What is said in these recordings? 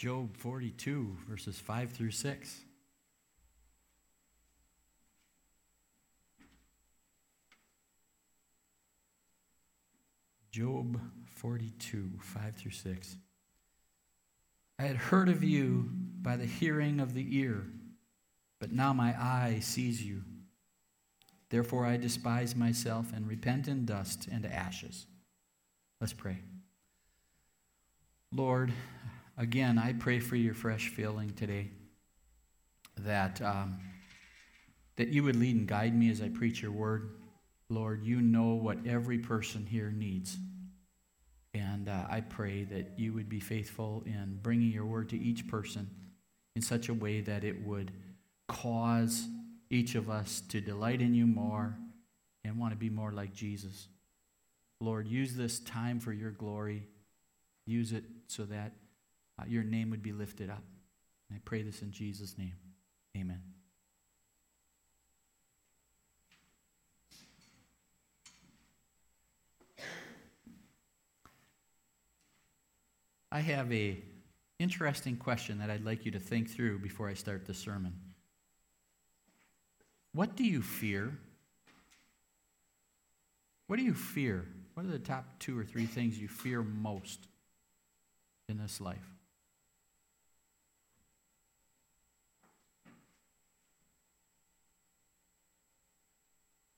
Job 42, verses 5 through 6. Job 42, 5 through 6. I had heard of you by the hearing of the ear, but now my eye sees you. Therefore I despise myself and repent in dust and ashes. Let's pray. Lord, again, I pray for your fresh feeling today that, um, that you would lead and guide me as I preach your word. Lord, you know what every person here needs. And uh, I pray that you would be faithful in bringing your word to each person in such a way that it would cause each of us to delight in you more and want to be more like Jesus. Lord, use this time for your glory. Use it so that uh, your name would be lifted up. And I pray this in Jesus' name. Amen. I have a interesting question that I'd like you to think through before I start the sermon. What do you fear? What do you fear? What are the top two or three things you fear most in this life?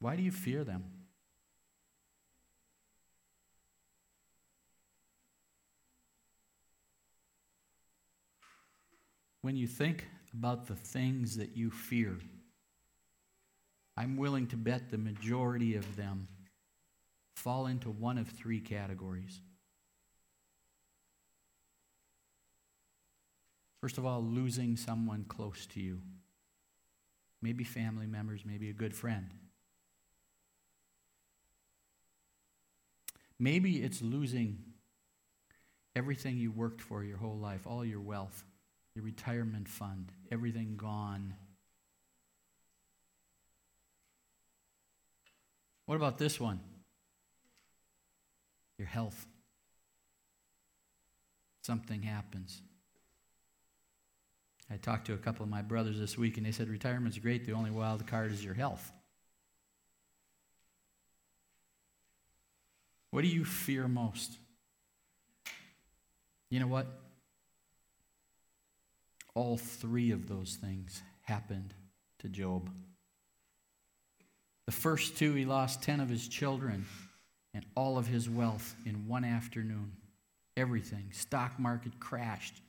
Why do you fear them? When you think about the things that you fear, I'm willing to bet the majority of them fall into one of three categories. First of all, losing someone close to you. Maybe family members, maybe a good friend. Maybe it's losing everything you worked for your whole life, all your wealth, your retirement fund, everything gone. What about this one? Your health. Something happens. I talked to a couple of my brothers this week, and they said retirement's great. The only wild card is your health. What do you fear most? You know what? All three of those things happened to Job. The first two, he lost 10 of his children and all of his wealth in one afternoon. Everything. Stock market crashed.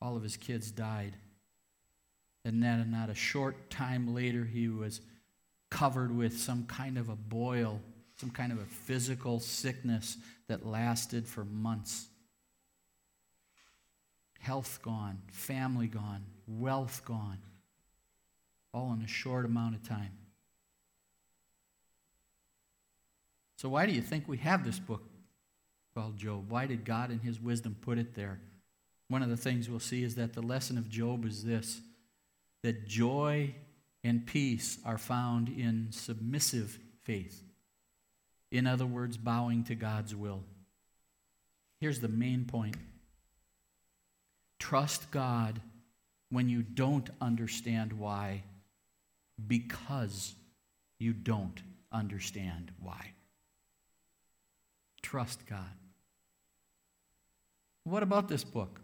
All of his kids died. And then, not a short time later, he was covered with some kind of a boil, some kind of a physical sickness that lasted for months. Health gone, family gone, wealth gone, all in a short amount of time. So, why do you think we have this book called Job? Why did God, in His wisdom, put it there? One of the things we'll see is that the lesson of Job is this that joy and peace are found in submissive faith. In other words, bowing to God's will. Here's the main point trust God when you don't understand why, because you don't understand why. Trust God. What about this book?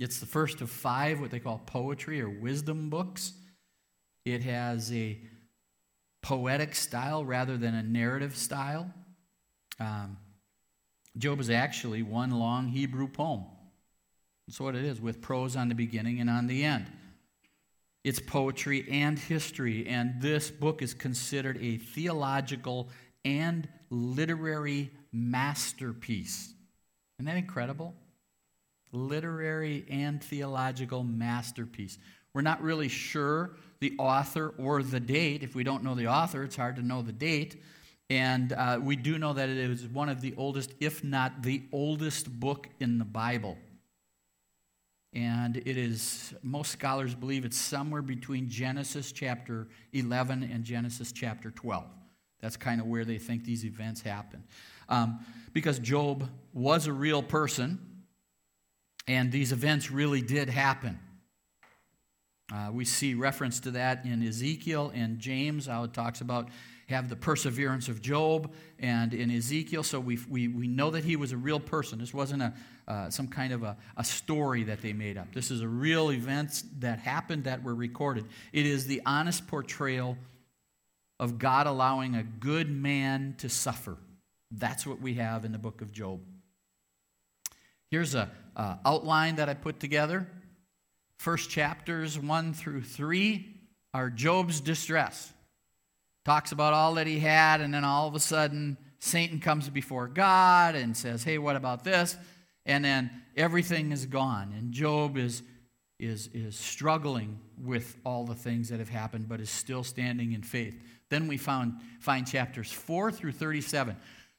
It's the first of five, what they call poetry or wisdom books. It has a poetic style rather than a narrative style. Um, Job is actually one long Hebrew poem. That's what it is, with prose on the beginning and on the end. It's poetry and history, and this book is considered a theological and literary masterpiece. Isn't that incredible? Literary and theological masterpiece. We're not really sure the author or the date. If we don't know the author, it's hard to know the date. And uh, we do know that it is one of the oldest, if not the oldest book in the Bible. And it is, most scholars believe it's somewhere between Genesis chapter 11 and Genesis chapter 12. That's kind of where they think these events happen. Um, because Job was a real person, And these events really did happen. Uh, we see reference to that in Ezekiel and James, how it talks about have the perseverance of Job and in Ezekiel. So we, we, we know that he was a real person. This wasn't a, uh, some kind of a, a story that they made up. This is a real events that happened that were recorded. It is the honest portrayal of God allowing a good man to suffer. That's what we have in the book of Job. Here's a uh, outline that I put together. First chapters 1 through 3 are Job's distress. Talks about all that he had, and then all of a sudden, Satan comes before God and says, Hey, what about this? And then everything is gone. And Job is, is, is struggling with all the things that have happened, but is still standing in faith. Then we found, find chapters 4 through 37.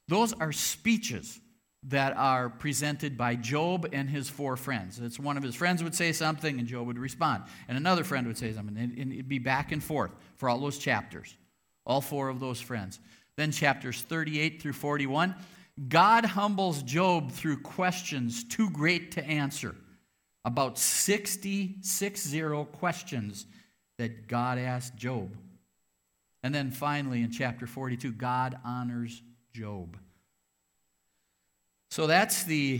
Those are speeches that are presented by Job and his four friends. It's one of his friends would say something and Job would respond, and another friend would say something, and it'd be back and forth for all those chapters, all four of those friends. Then chapters 38 through 41, God humbles Job through questions too great to answer. About 60, 60 questions that God asked Job. And then finally in chapter 42, God honors Job. So that's the,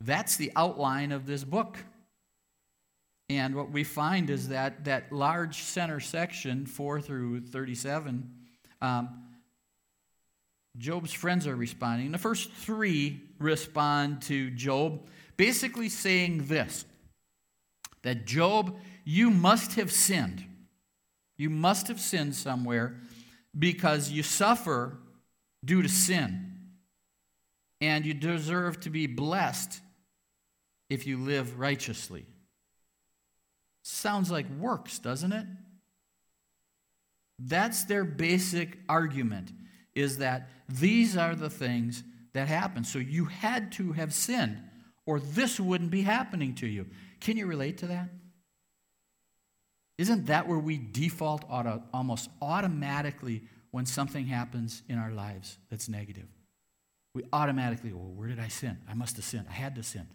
that's the outline of this book. And what we find is that that large center section, 4 through 37, um, Job's friends are responding. The first three respond to Job, basically saying this that Job, you must have sinned. You must have sinned somewhere because you suffer due to sin and you deserve to be blessed if you live righteously. Sounds like works, doesn't it? That's their basic argument is that these are the things that happen. So you had to have sinned or this wouldn't be happening to you. Can you relate to that? Isn't that where we default auto, almost automatically when something happens in our lives that's negative? We automatically, well, where did I sin? I must have sinned. I had to sin.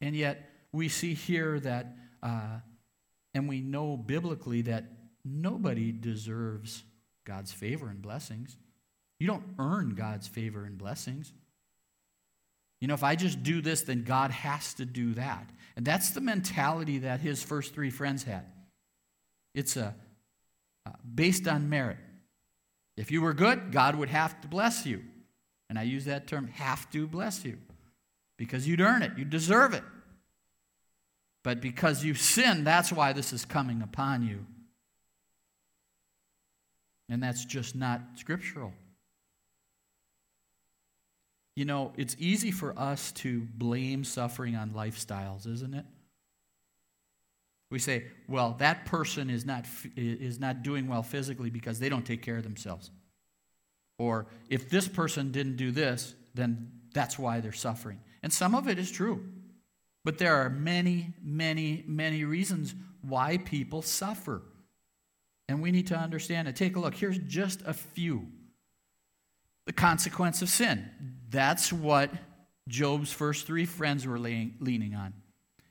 And yet, we see here that, uh, and we know biblically that nobody deserves God's favor and blessings. You don't earn God's favor and blessings. You know, if I just do this, then God has to do that. And that's the mentality that his first three friends had. It's a, uh, based on merit. If you were good, God would have to bless you. And I use that term, have to bless you, because you'd earn it, you'd deserve it. But because you've sinned, that's why this is coming upon you. And that's just not scriptural. You know, it's easy for us to blame suffering on lifestyles, isn't it? We say, well, that person is not, is not doing well physically because they don't take care of themselves. Or if this person didn't do this, then that's why they're suffering. And some of it is true. But there are many, many, many reasons why people suffer. And we need to understand it. Take a look. Here's just a few. The consequence of sin. That's what Job's first three friends were leaning on.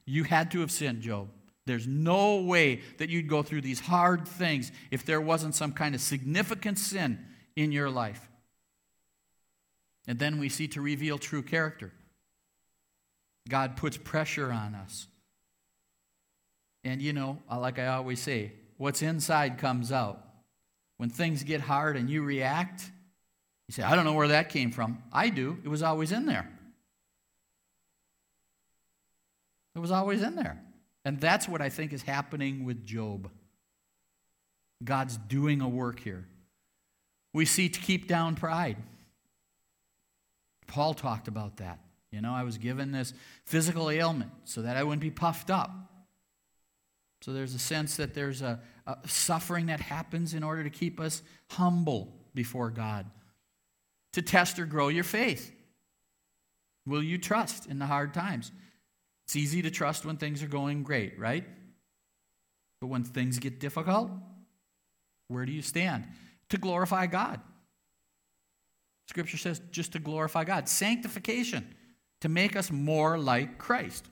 You had to have sinned, Job. There's no way that you'd go through these hard things if there wasn't some kind of significant sin in your life. And then we see to reveal true character. God puts pressure on us. And you know, uh, like I always say, what's inside comes out. When things get hard and you react, you say, I don't know where that came from. I do. It was always in there. It was always in there. And that's what I think is happening with Job. God's doing a work here. We see to keep down pride. Paul talked about that. You know, I was given this physical ailment so that I wouldn't be puffed up. So there's a sense that there's a, a suffering that happens in order to keep us humble before God. To test or grow your faith. Will you trust in the hard times? It's easy to trust when things are going great, right? But when things get difficult, where do you stand? To glorify God. Scripture says just to glorify God. Sanctification. to make us more like Christ.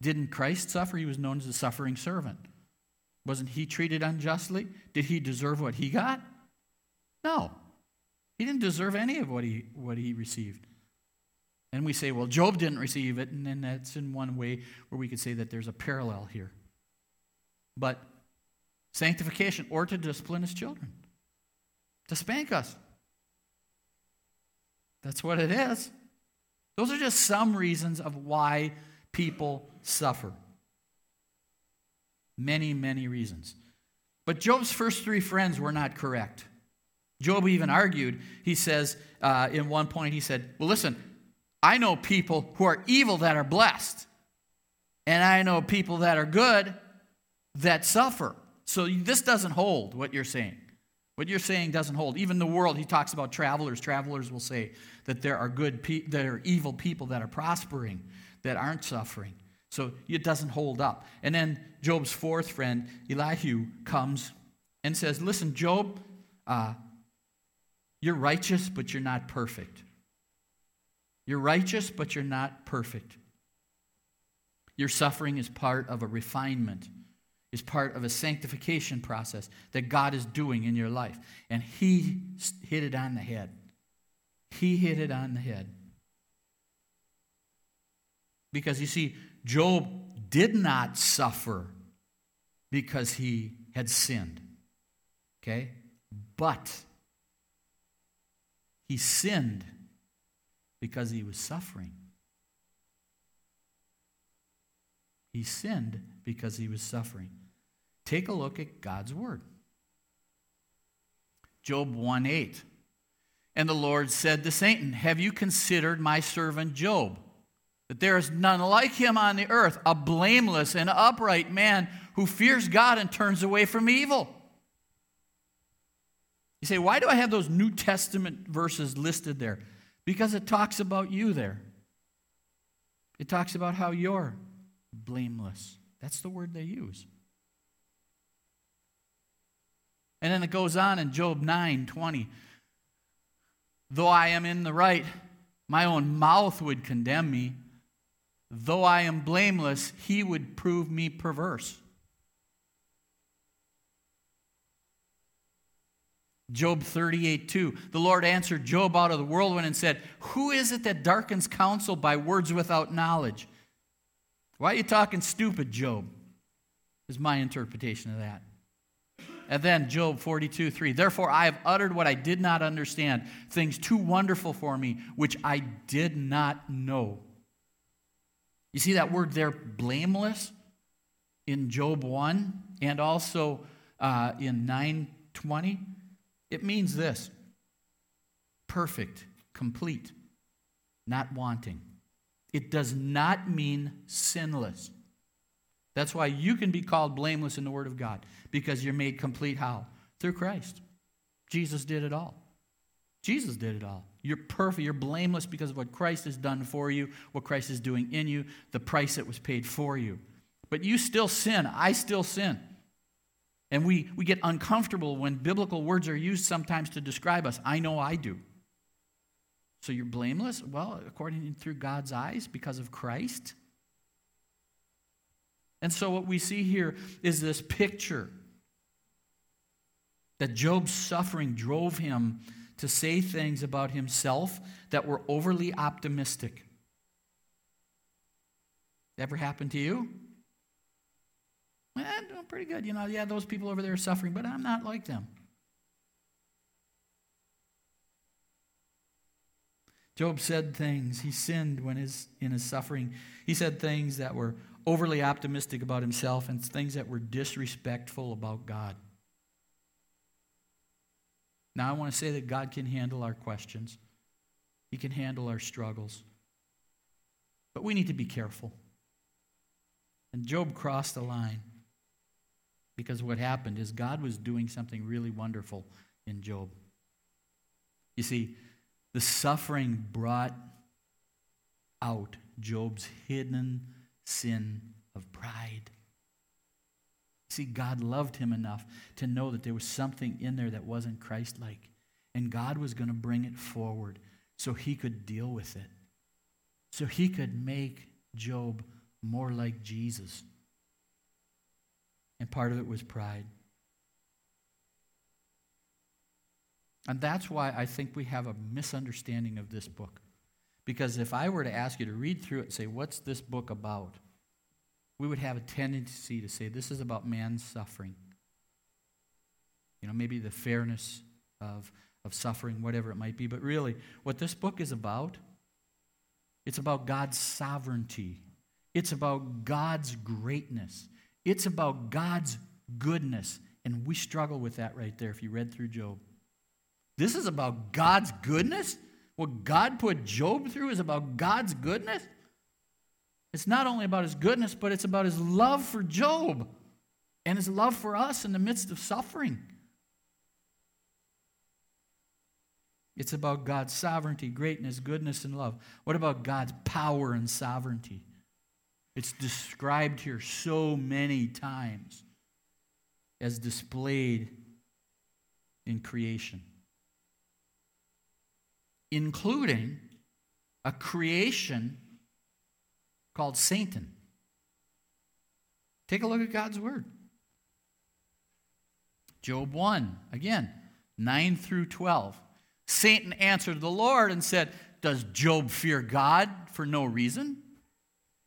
Didn't Christ suffer? He was known as a suffering servant. Wasn't he treated unjustly? Did he deserve what he got? No. He didn't deserve any of what he, what he received. And we say, well, Job didn't receive it, and then that's in one way where we could say that there's a parallel here. But sanctification, or to discipline his children, to spank us. That's what it is. Those are just some reasons of why people suffer. Many, many reasons. But Job's first three friends were not correct. Job even argued. He says, uh, in one point, he said, Well, listen, I know people who are evil that are blessed, and I know people that are good that suffer. So this doesn't hold, what you're saying. What you're saying doesn't hold. Even the world, he talks about travelers. Travelers will say that there are good, pe- there are evil people that are prospering, that aren't suffering. So it doesn't hold up. And then Job's fourth friend, Elihu, comes and says, Listen, Job, uh, you're righteous, but you're not perfect. You're righteous, but you're not perfect. Your suffering is part of a refinement, is part of a sanctification process that God is doing in your life. And He hit it on the head. He hit it on the head. Because you see, Job did not suffer because he had sinned. Okay? But he sinned because he was suffering. He sinned because he was suffering. Take a look at God's word. Job 1 8. And the Lord said to Satan, Have you considered my servant Job? That there is none like him on the earth, a blameless and upright man who fears God and turns away from evil. You say, why do I have those New Testament verses listed there? Because it talks about you there. It talks about how you're blameless. That's the word they use. And then it goes on in Job 9 20. Though I am in the right, my own mouth would condemn me. Though I am blameless, he would prove me perverse. Job 38, 2. The Lord answered Job out of the whirlwind and said, Who is it that darkens counsel by words without knowledge? Why are you talking stupid, Job? Is my interpretation of that. And then Job 42, 3. Therefore I have uttered what I did not understand, things too wonderful for me, which I did not know. You see that word there, blameless, in Job 1 and also uh, in 920? It means this perfect, complete, not wanting. It does not mean sinless. That's why you can be called blameless in the Word of God, because you're made complete how? Through Christ. Jesus did it all. Jesus did it all. You're perfect. You're blameless because of what Christ has done for you, what Christ is doing in you, the price that was paid for you. But you still sin. I still sin. And we, we get uncomfortable when biblical words are used sometimes to describe us. I know I do. So you're blameless? Well, according through God's eyes, because of Christ. And so what we see here is this picture that Job's suffering drove him to say things about himself that were overly optimistic. Ever happened to you? I'm doing pretty good. You know, yeah, those people over there are suffering, but I'm not like them. Job said things. He sinned when his, in his suffering. He said things that were overly optimistic about himself and things that were disrespectful about God. Now, I want to say that God can handle our questions, He can handle our struggles. But we need to be careful. And Job crossed the line because what happened is God was doing something really wonderful in Job. You see, the suffering brought out Job's hidden sin of pride. See, God loved him enough to know that there was something in there that wasn't Christ like. And God was going to bring it forward so he could deal with it. so he could make Job more like Jesus. And part of it was pride. And that's why I think we have a misunderstanding of this book. Because if I were to ask you to read through it and say, What's this book about? we would have a tendency to say, This is about man's suffering. You know, maybe the fairness of, of suffering, whatever it might be. But really, what this book is about, it's about God's sovereignty. It's about God's greatness. It's about God's goodness. And we struggle with that right there if you read through Job. This is about God's goodness? What God put Job through is about God's goodness? It's not only about his goodness, but it's about his love for Job and his love for us in the midst of suffering. It's about God's sovereignty, greatness, goodness, and love. What about God's power and sovereignty? It's described here so many times as displayed in creation, including a creation called Satan. Take a look at God's word. Job 1, again, 9 through 12. Satan answered the Lord and said, Does Job fear God for no reason?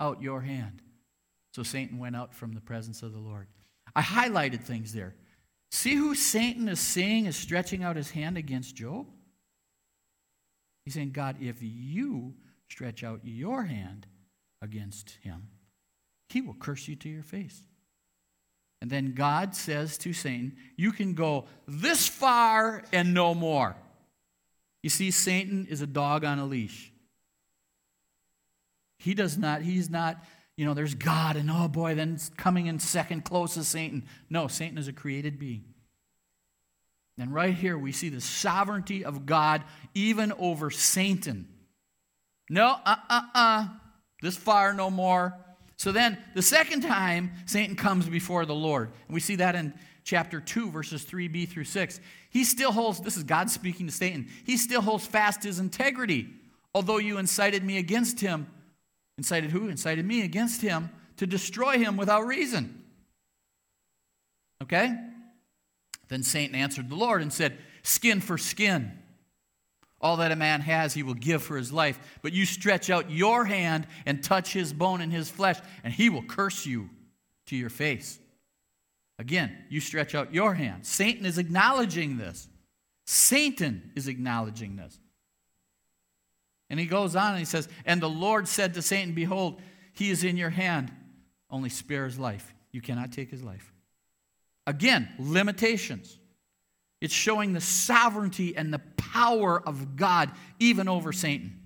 out your hand. So Satan went out from the presence of the Lord. I highlighted things there. See who Satan is seeing is stretching out his hand against Job? He's saying, God, if you stretch out your hand against him, he will curse you to your face. And then God says to Satan, You can go this far and no more. You see, Satan is a dog on a leash. He does not, he's not, you know, there's God, and oh boy, then coming in second close closest Satan. No, Satan is a created being. And right here we see the sovereignty of God even over Satan. No, uh uh uh, this far no more. So then the second time Satan comes before the Lord. And we see that in chapter 2, verses 3b through 6. He still holds, this is God speaking to Satan, he still holds fast his integrity. Although you incited me against him, incited who? Incited me against him to destroy him without reason. Okay? Then Satan answered the Lord and said, Skin for skin. All that a man has, he will give for his life. But you stretch out your hand and touch his bone and his flesh, and he will curse you to your face. Again, you stretch out your hand. Satan is acknowledging this. Satan is acknowledging this. And he goes on and he says, And the Lord said to Satan, Behold, he is in your hand. Only spare his life. You cannot take his life. Again, limitations. It's showing the sovereignty and the power of God even over Satan.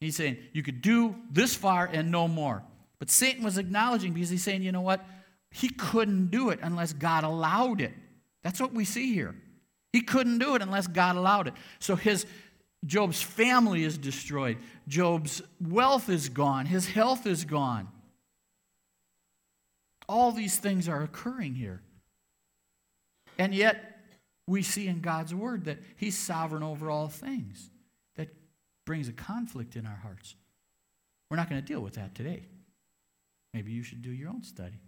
He's saying, You could do this far and no more. But Satan was acknowledging because he's saying, You know what? He couldn't do it unless God allowed it. That's what we see here. He couldn't do it unless God allowed it. So his Job's family is destroyed. Job's wealth is gone. His health is gone. All these things are occurring here. And yet, we see in God's word that He's sovereign over all things. That brings a conflict in our hearts. We're not going to deal with that today. Maybe you should do your own study.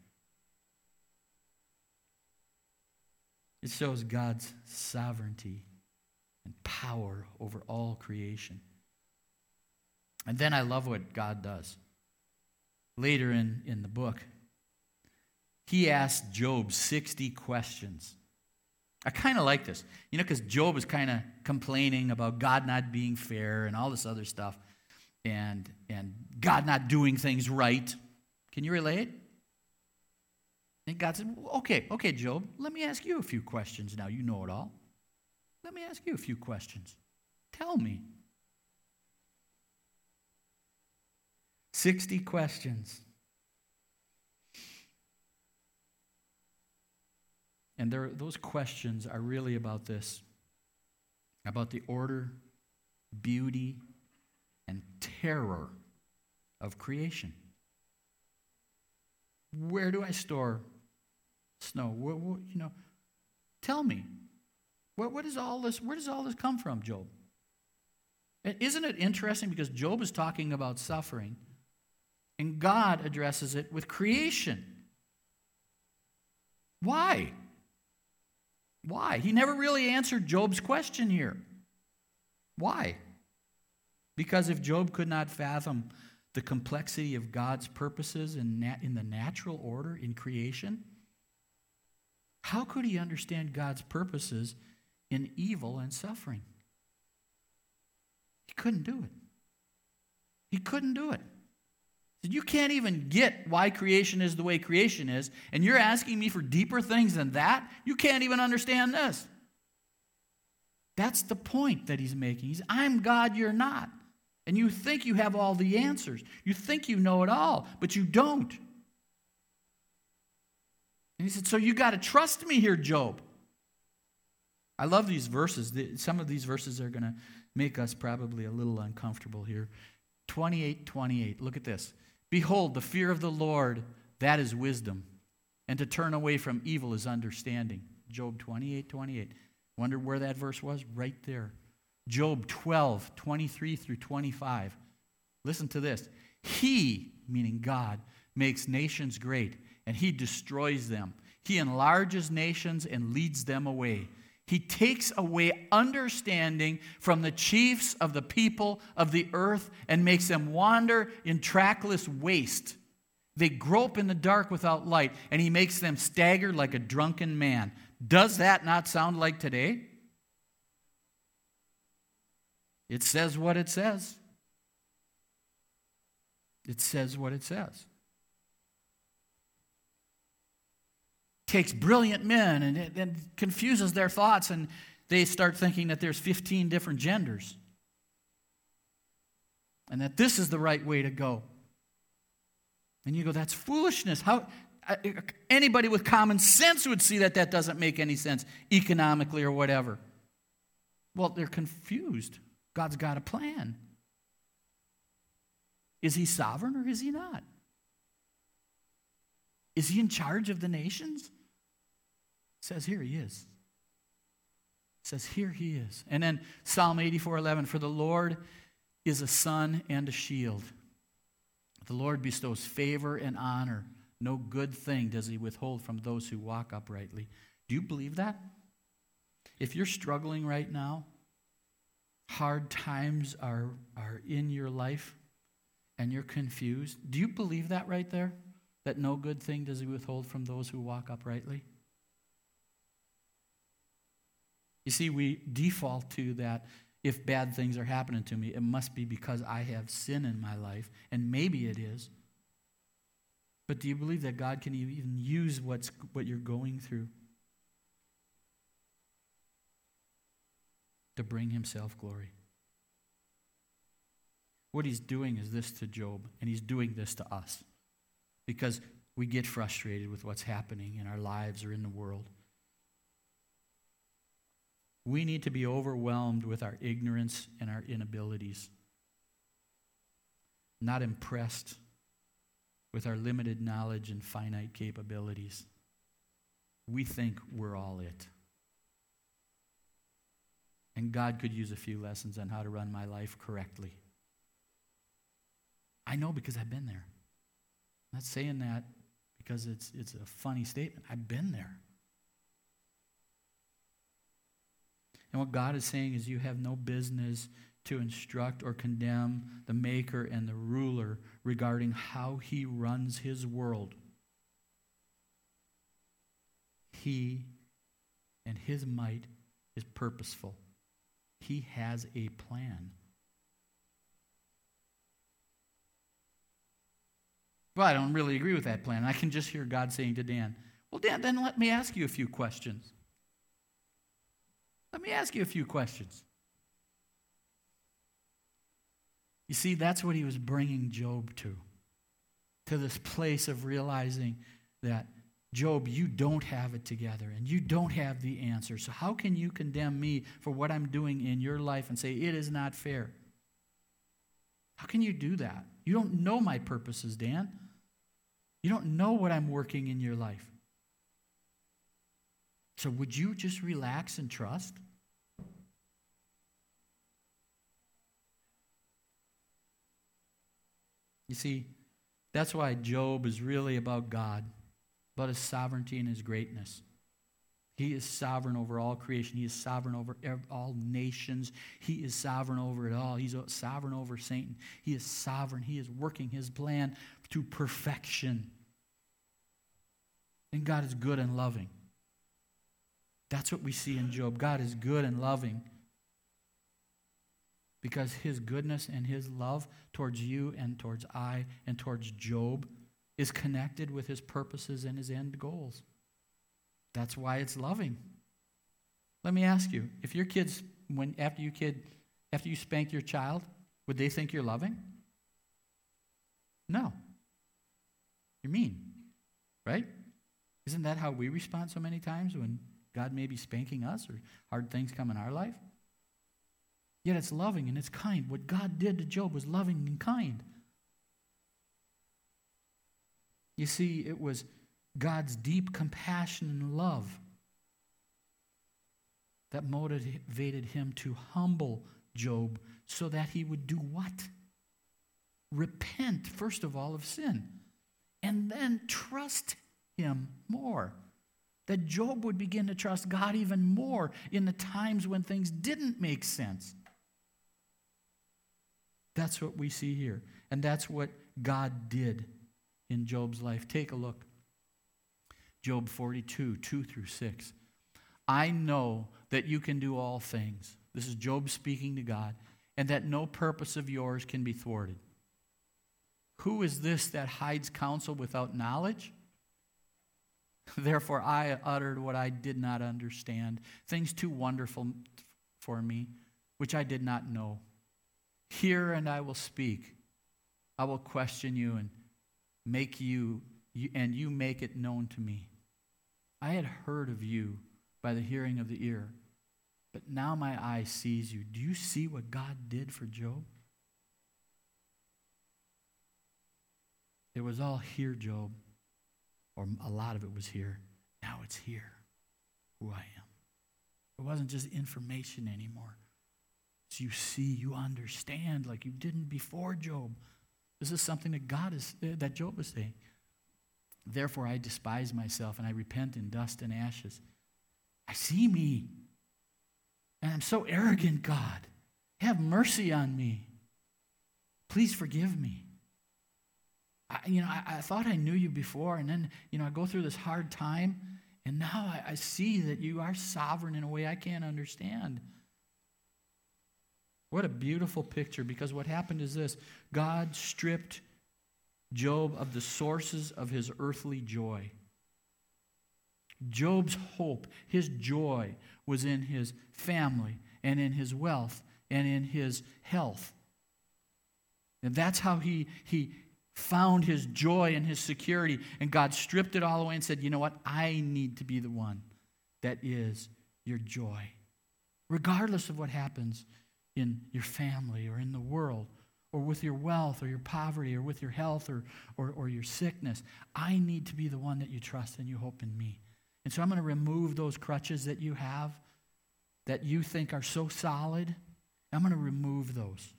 It shows God's sovereignty and power over all creation. And then I love what God does. Later in, in the book, he asked Job 60 questions. I kind of like this, you know, because Job is kind of complaining about God not being fair and all this other stuff and, and God not doing things right. Can you relate? And God said, Okay, okay, Job, let me ask you a few questions now. You know it all. Let me ask you a few questions. Tell me. 60 questions. And there, those questions are really about this about the order, beauty, and terror of creation. Where do I store snow? Where, where, you know, tell me. What, what is all this? Where does all this come from, Job? And isn't it interesting because Job is talking about suffering, and God addresses it with creation? Why? Why? He never really answered Job's question here. Why? Because if Job could not fathom the complexity of God's purposes in, nat- in the natural order in creation, how could he understand God's purposes in evil and suffering? He couldn't do it. He couldn't do it. You can't even get why creation is the way creation is, and you're asking me for deeper things than that? You can't even understand this. That's the point that he's making. He's, I'm God, you're not. And you think you have all the answers. You think you know it all, but you don't. And he said, So you got to trust me here, Job. I love these verses. Some of these verses are going to make us probably a little uncomfortable here. 28 28. Look at this. Behold, the fear of the Lord, that is wisdom, and to turn away from evil is understanding. Job 28 28. Wonder where that verse was? Right there. Job 12 23 through 25. Listen to this. He, meaning God, makes nations great, and he destroys them. He enlarges nations and leads them away. He takes away understanding from the chiefs of the people of the earth and makes them wander in trackless waste. They grope in the dark without light, and he makes them stagger like a drunken man. Does that not sound like today? It says what it says. It says what it says. Takes brilliant men and, and confuses their thoughts, and they start thinking that there's 15 different genders and that this is the right way to go. And you go, that's foolishness. How anybody with common sense would see that that doesn't make any sense economically or whatever. Well, they're confused. God's got a plan. Is he sovereign or is he not? Is he in charge of the nations? Says here he is. It says here he is. And then Psalm 84 11, for the Lord is a sun and a shield. The Lord bestows favor and honor. No good thing does he withhold from those who walk uprightly. Do you believe that? If you're struggling right now, hard times are, are in your life, and you're confused, do you believe that right there? That no good thing does he withhold from those who walk uprightly? You see, we default to that if bad things are happening to me, it must be because I have sin in my life, and maybe it is. But do you believe that God can even use what's, what you're going through to bring himself glory? What he's doing is this to Job, and he's doing this to us because we get frustrated with what's happening in our lives or in the world. We need to be overwhelmed with our ignorance and our inabilities, not impressed with our limited knowledge and finite capabilities. We think we're all it. And God could use a few lessons on how to run my life correctly. I know because I've been there. I'm not saying that because it's, it's a funny statement. I've been there. And what God is saying is, you have no business to instruct or condemn the maker and the ruler regarding how he runs his world. He and his might is purposeful, he has a plan. Well, I don't really agree with that plan. I can just hear God saying to Dan, Well, Dan, then let me ask you a few questions. Let me ask you a few questions. You see, that's what he was bringing Job to. to this place of realizing that, Job, you don't have it together and you don't have the answer. So, how can you condemn me for what I'm doing in your life and say it is not fair? How can you do that? You don't know my purposes, Dan. You don't know what I'm working in your life. So, would you just relax and trust? You see, that's why Job is really about God, about his sovereignty and his greatness. He is sovereign over all creation. He is sovereign over all nations. He is sovereign over it all. He's sovereign over Satan. He is sovereign. He is working his plan to perfection. And God is good and loving. That's what we see in Job. God is good and loving because his goodness and his love towards you and towards I and towards Job is connected with his purposes and his end goals. That's why it's loving. Let me ask you, if your kids when after you kid after you spank your child, would they think you're loving? No. You're mean. Right? Isn't that how we respond so many times when God may be spanking us or hard things come in our life? Yet it's loving and it's kind. What God did to Job was loving and kind. You see, it was God's deep compassion and love that motivated him to humble Job so that he would do what? Repent, first of all, of sin, and then trust him more. That Job would begin to trust God even more in the times when things didn't make sense. That's what we see here. And that's what God did in Job's life. Take a look. Job 42, 2 through 6. I know that you can do all things. This is Job speaking to God, and that no purpose of yours can be thwarted. Who is this that hides counsel without knowledge? Therefore, I uttered what I did not understand, things too wonderful for me, which I did not know. Hear and I will speak. I will question you and make you, and you make it known to me. I had heard of you by the hearing of the ear, but now my eye sees you. Do you see what God did for Job? It was all here, Job, or a lot of it was here. Now it's here, who I am. It wasn't just information anymore. So you see, you understand like you didn't before Job. This is something that God is uh, that Job is saying. Therefore I despise myself and I repent in dust and ashes. I see me. And I'm so arrogant, God. Have mercy on me. Please forgive me. I, you know, I, I, thought I knew you before, and then, you know, I go through this hard time, and now I, I see that you are sovereign in a way I can't understand. What a beautiful picture because what happened is this God stripped Job of the sources of his earthly joy. Job's hope, his joy, was in his family and in his wealth and in his health. And that's how he, he found his joy and his security. And God stripped it all away and said, You know what? I need to be the one that is your joy. Regardless of what happens in your family or in the world or with your wealth or your poverty or with your health or, or, or your sickness. I need to be the one that you trust and you hope in me. And so I'm going to remove those crutches that you have that you think are so solid. I'm going to remove those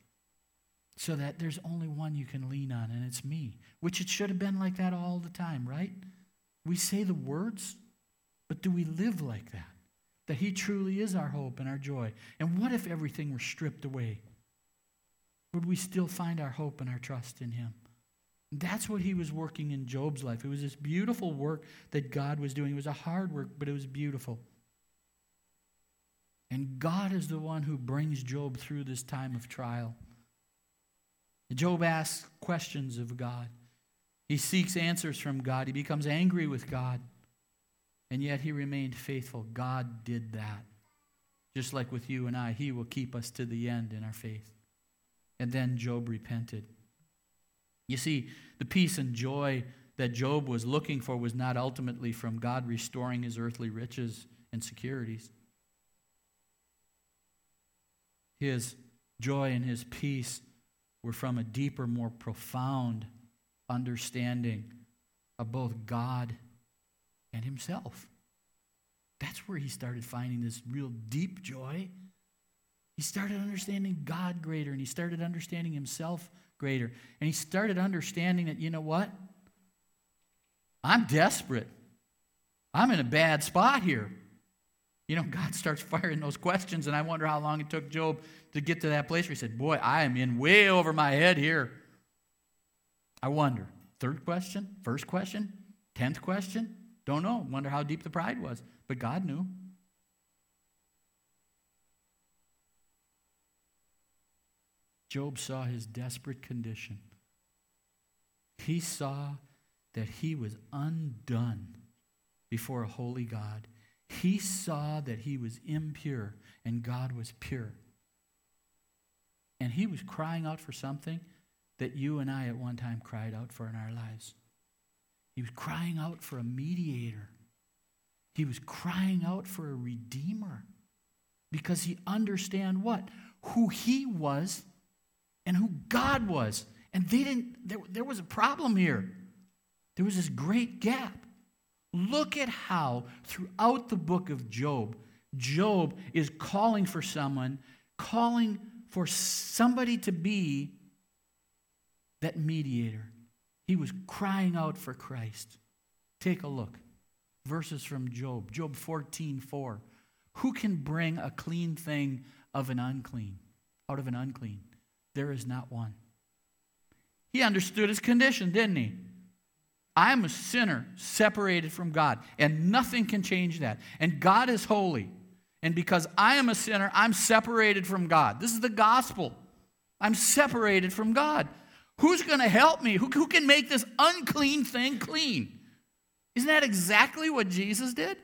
so that there's only one you can lean on, and it's me, which it should have been like that all the time, right? We say the words, but do we live like that? that He truly is our hope and our joy. And what if everything were stripped away? Would we still find our hope and our trust in Him? That's what He was working in Job's life. It was this beautiful work that God was doing. It was a hard work, but it was beautiful. And God is the one who brings Job through this time of trial. Job asks questions of God. He seeks answers from God. He becomes angry with God and yet he remained faithful. God did that. Just like with you and I, he will keep us to the end in our faith. And then Job repented. You see, the peace and joy that Job was looking for was not ultimately from God restoring his earthly riches and securities. His joy and his peace were from a deeper, more profound understanding of both God and himself. That's where he started finding this real deep joy. He started understanding God greater and he started understanding himself greater. And he started understanding that, you know what? I'm desperate. I'm in a bad spot here. You know, God starts firing those questions, and I wonder how long it took Job to get to that place where he said, Boy, I am in way over my head here. I wonder. Third question? First question? Tenth question? Don't know. Wonder how deep the pride was. But God knew. Job saw his desperate condition. He saw that he was undone before a holy God. He saw that he was impure and God was pure. And he was crying out for something that you and I at one time cried out for in our lives. He was crying out for a mediator. He was crying out for a redeemer because he understand what? Who he was and who God was. And they didn't there, there was a problem here. There was this great gap. Look at how throughout the book of Job, Job is calling for someone, calling for somebody to be that mediator. He was crying out for Christ. Take a look. Verses from Job, Job 14, 4. Who can bring a clean thing of an unclean, out of an unclean? There is not one. He understood his condition, didn't he? I'm a sinner separated from God, and nothing can change that. And God is holy. And because I am a sinner, I'm separated from God. This is the gospel. I'm separated from God. Who's going to help me? Who, who can make this unclean thing clean? Isn't that exactly what Jesus did?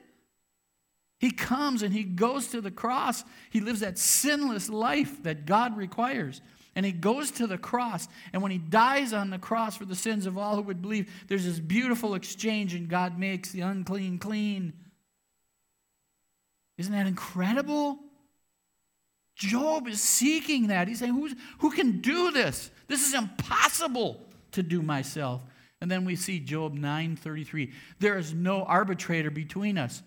He comes and he goes to the cross. He lives that sinless life that God requires. And he goes to the cross. And when he dies on the cross for the sins of all who would believe, there's this beautiful exchange, and God makes the unclean clean. Isn't that incredible? Job is seeking that. He's saying, Who's, Who can do this? This is impossible to do myself. And then we see Job 9:33. There is no arbitrator between us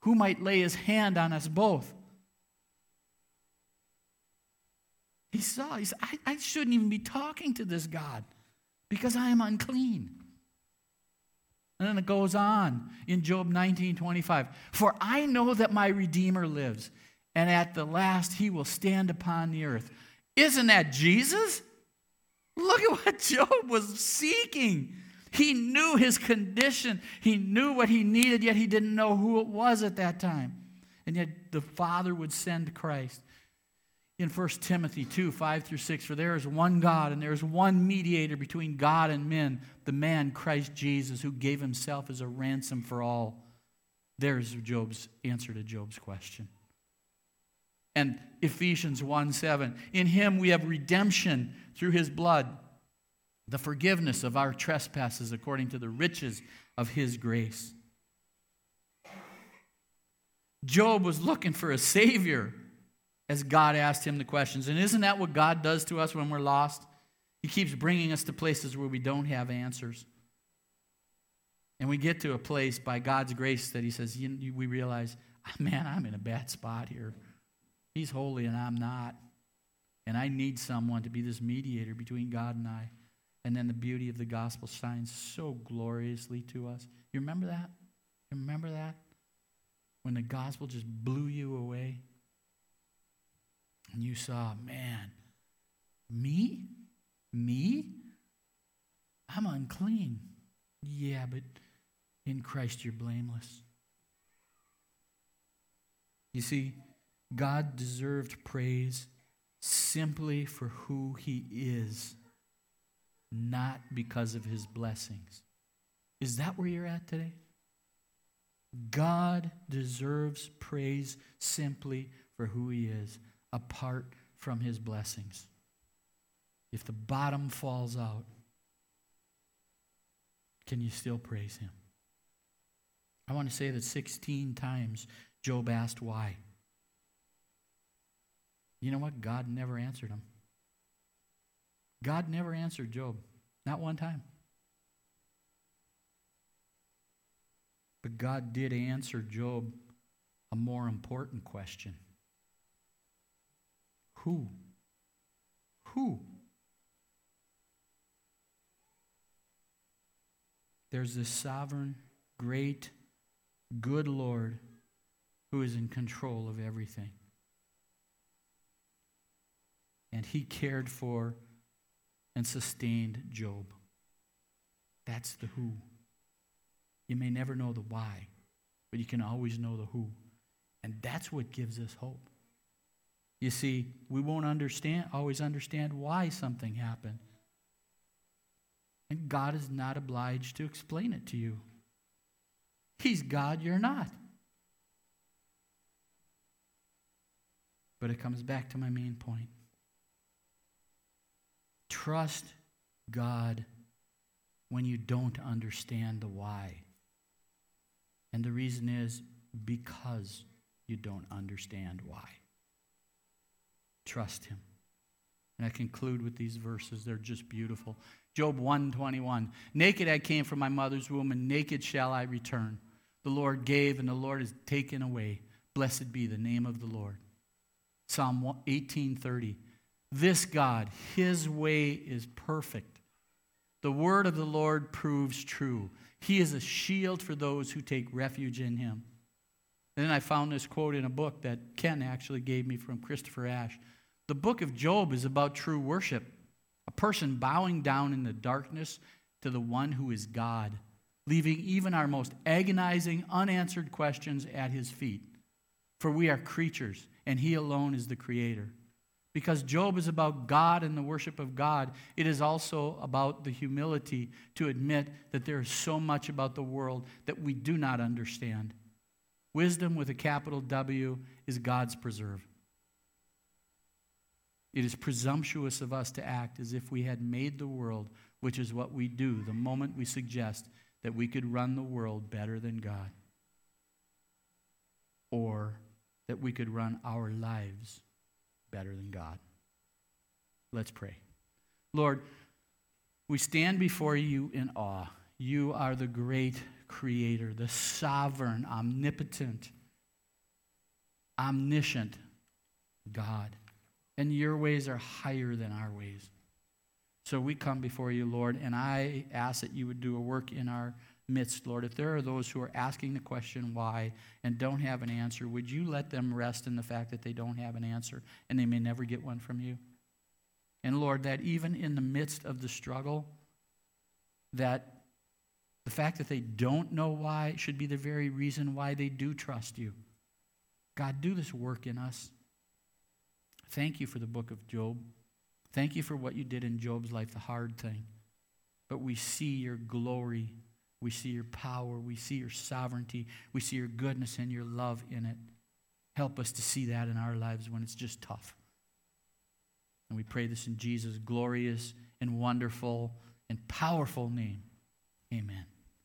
who might lay his hand on us both. He saw, he said, I, I shouldn't even be talking to this God because I am unclean. And then it goes on in Job 19 25. For I know that my Redeemer lives, and at the last he will stand upon the earth. Isn't that Jesus? Look at what Job was seeking. He knew his condition, he knew what he needed, yet he didn't know who it was at that time. And yet the Father would send Christ in 1 Timothy 2 5 through 6 For there is one God, and there is one mediator between God and men, the man Christ Jesus, who gave himself as a ransom for all. There's Job's answer to Job's question. And Ephesians 1 7 In him we have redemption through his blood, the forgiveness of our trespasses according to the riches of his grace. Job was looking for a Savior as God asked him the questions. And isn't that what God does to us when we're lost? He keeps bringing us to places where we don't have answers. And we get to a place by God's grace that He says, we realize, man, I'm in a bad spot here. He's holy and I'm not. And I need someone to be this mediator between God and I. And then the beauty of the gospel shines so gloriously to us. You remember that? You remember that? When the gospel just blew you away? And you saw, man, me? Me? I'm unclean. Yeah, but in Christ you're blameless. You see, God deserved praise simply for who he is, not because of his blessings. Is that where you're at today? God deserves praise simply for who he is, apart from his blessings. If the bottom falls out, Can you still praise him? I want to say that 16 times Job asked why. You know what? God never answered him. God never answered Job, not one time. But God did answer Job a more important question Who? Who? There's this sovereign, great, good Lord who is in control of everything. And he cared for and sustained Job. That's the who. You may never know the why, but you can always know the who. And that's what gives us hope. You see, we won't understand always understand why something happened. And God is not obliged to explain it to you. He's God, you're not. But it comes back to my main point. Trust God when you don't understand the why. And the reason is because you don't understand why. Trust him. And I conclude with these verses. They're just beautiful. Job 121. Naked I came from my mother's womb, and naked shall I return. The Lord gave, and the Lord has taken away. Blessed be the name of the Lord. Psalm 1830. This God, his way is perfect. The word of the Lord proves true. He is a shield for those who take refuge in him. And then I found this quote in a book that Ken actually gave me from Christopher Ash. The book of Job is about true worship, a person bowing down in the darkness to the one who is God, leaving even our most agonizing, unanswered questions at his feet. For we are creatures, and he alone is the creator. Because Job is about God and the worship of God, it is also about the humility to admit that there is so much about the world that we do not understand. Wisdom with a capital W is God's preserve. It is presumptuous of us to act as if we had made the world, which is what we do the moment we suggest that we could run the world better than God, or that we could run our lives better than God. Let's pray. Lord, we stand before you in awe. You are the great creator, the sovereign, omnipotent, omniscient God. And your ways are higher than our ways. So we come before you, Lord, and I ask that you would do a work in our midst, Lord. If there are those who are asking the question why and don't have an answer, would you let them rest in the fact that they don't have an answer and they may never get one from you? And Lord, that even in the midst of the struggle, that the fact that they don't know why should be the very reason why they do trust you. God, do this work in us. Thank you for the book of Job. Thank you for what you did in Job's life, the hard thing. But we see your glory we see your power. We see your sovereignty. We see your goodness and your love in it. Help us to see that in our lives when it's just tough. And we pray this in Jesus' glorious and wonderful and powerful name. Amen.